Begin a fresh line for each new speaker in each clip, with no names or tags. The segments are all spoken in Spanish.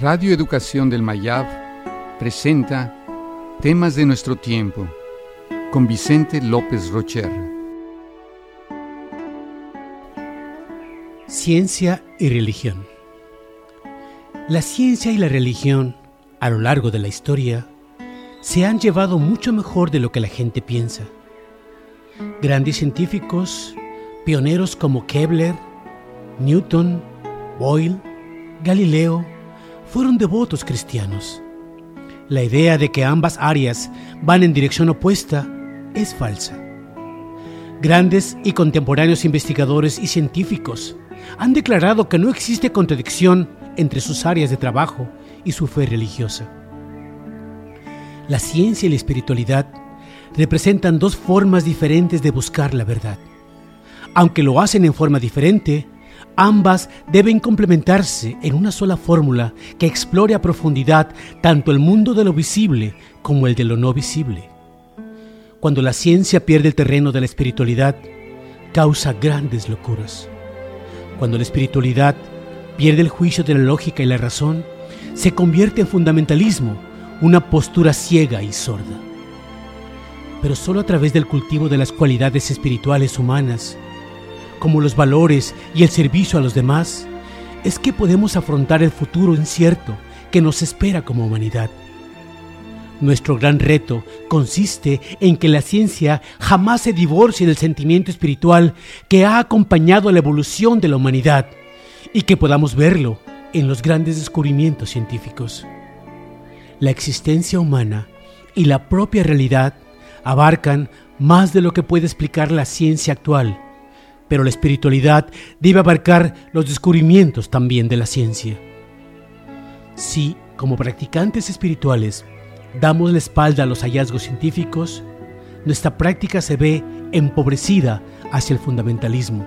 Radio Educación del Mayab presenta Temas de nuestro tiempo con Vicente López Rocher.
Ciencia y religión. La ciencia y la religión, a lo largo de la historia, se han llevado mucho mejor de lo que la gente piensa. Grandes científicos, pioneros como Kepler, Newton, Boyle, Galileo, fueron devotos cristianos. La idea de que ambas áreas van en dirección opuesta es falsa. Grandes y contemporáneos investigadores y científicos han declarado que no existe contradicción entre sus áreas de trabajo y su fe religiosa. La ciencia y la espiritualidad representan dos formas diferentes de buscar la verdad. Aunque lo hacen en forma diferente, Ambas deben complementarse en una sola fórmula que explore a profundidad tanto el mundo de lo visible como el de lo no visible. Cuando la ciencia pierde el terreno de la espiritualidad, causa grandes locuras. Cuando la espiritualidad pierde el juicio de la lógica y la razón, se convierte en fundamentalismo, una postura ciega y sorda. Pero solo a través del cultivo de las cualidades espirituales humanas, como los valores y el servicio a los demás, es que podemos afrontar el futuro incierto que nos espera como humanidad. Nuestro gran reto consiste en que la ciencia jamás se divorcie del sentimiento espiritual que ha acompañado la evolución de la humanidad y que podamos verlo en los grandes descubrimientos científicos. La existencia humana y la propia realidad abarcan más de lo que puede explicar la ciencia actual pero la espiritualidad debe abarcar los descubrimientos también de la ciencia. Si, como practicantes espirituales, damos la espalda a los hallazgos científicos, nuestra práctica se ve empobrecida hacia el fundamentalismo.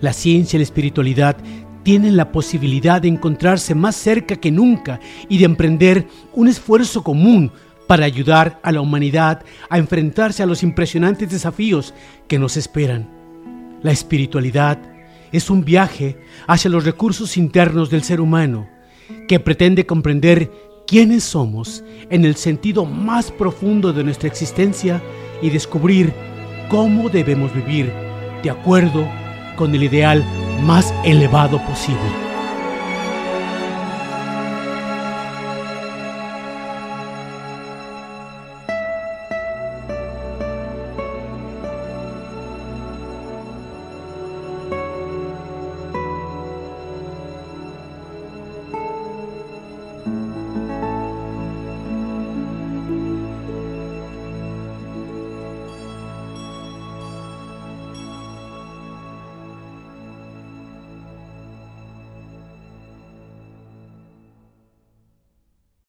La ciencia y la espiritualidad tienen la posibilidad de encontrarse más cerca que nunca y de emprender un esfuerzo común para ayudar a la humanidad a enfrentarse a los impresionantes desafíos que nos esperan. La espiritualidad es un viaje hacia los recursos internos del ser humano que pretende comprender quiénes somos en el sentido más profundo de nuestra existencia y descubrir cómo debemos vivir de acuerdo con el ideal más elevado posible.